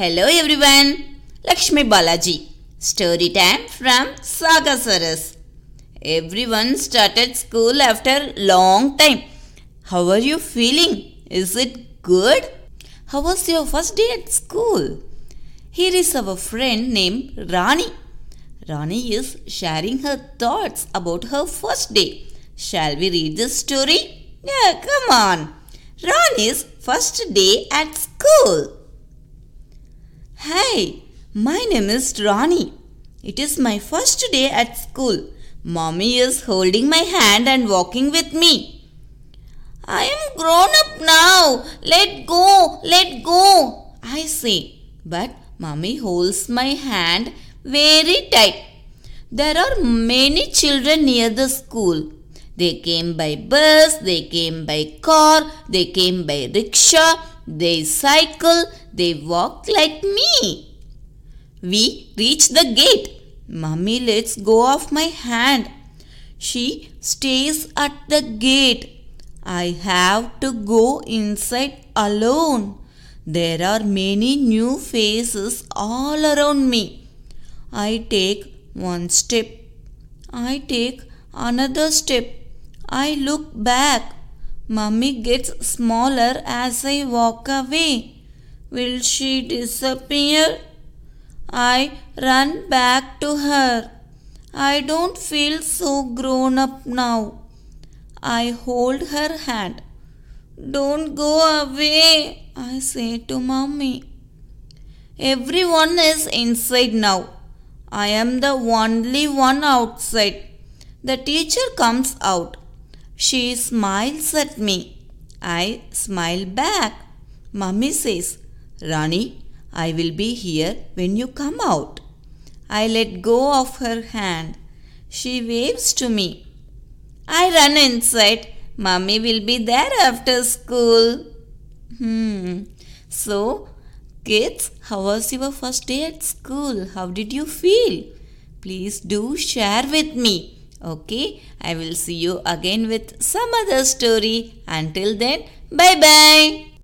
Hello everyone, Lakshmi Balaji. Story time from Saga Saras. Everyone started school after long time. How are you feeling? Is it good? How was your first day at school? Here is our friend named Rani. Rani is sharing her thoughts about her first day. Shall we read the story? Yeah, come on. Rani's first day at school. Hi, my name is Rani. It is my first day at school. Mommy is holding my hand and walking with me. I am grown up now. Let go, let go, I say. But mommy holds my hand very tight. There are many children near the school. They came by bus, they came by car, they came by rickshaw, they cycle, they walk like me. We reach the gate. Mummy lets go of my hand. She stays at the gate. I have to go inside alone. There are many new faces all around me. I take one step. I take another step. I look back. Mummy gets smaller as I walk away. Will she disappear? I run back to her. I don't feel so grown up now. I hold her hand. Don't go away, I say to Mummy. Everyone is inside now. I am the only one outside. The teacher comes out. She smiles at me. I smile back. Mummy says, Rani, I will be here when you come out. I let go of her hand. She waves to me. I run inside. Mummy will be there after school. Hmm. So, kids, how was your first day at school? How did you feel? Please do share with me. Okay, I will see you again with some other story. Until then, bye bye.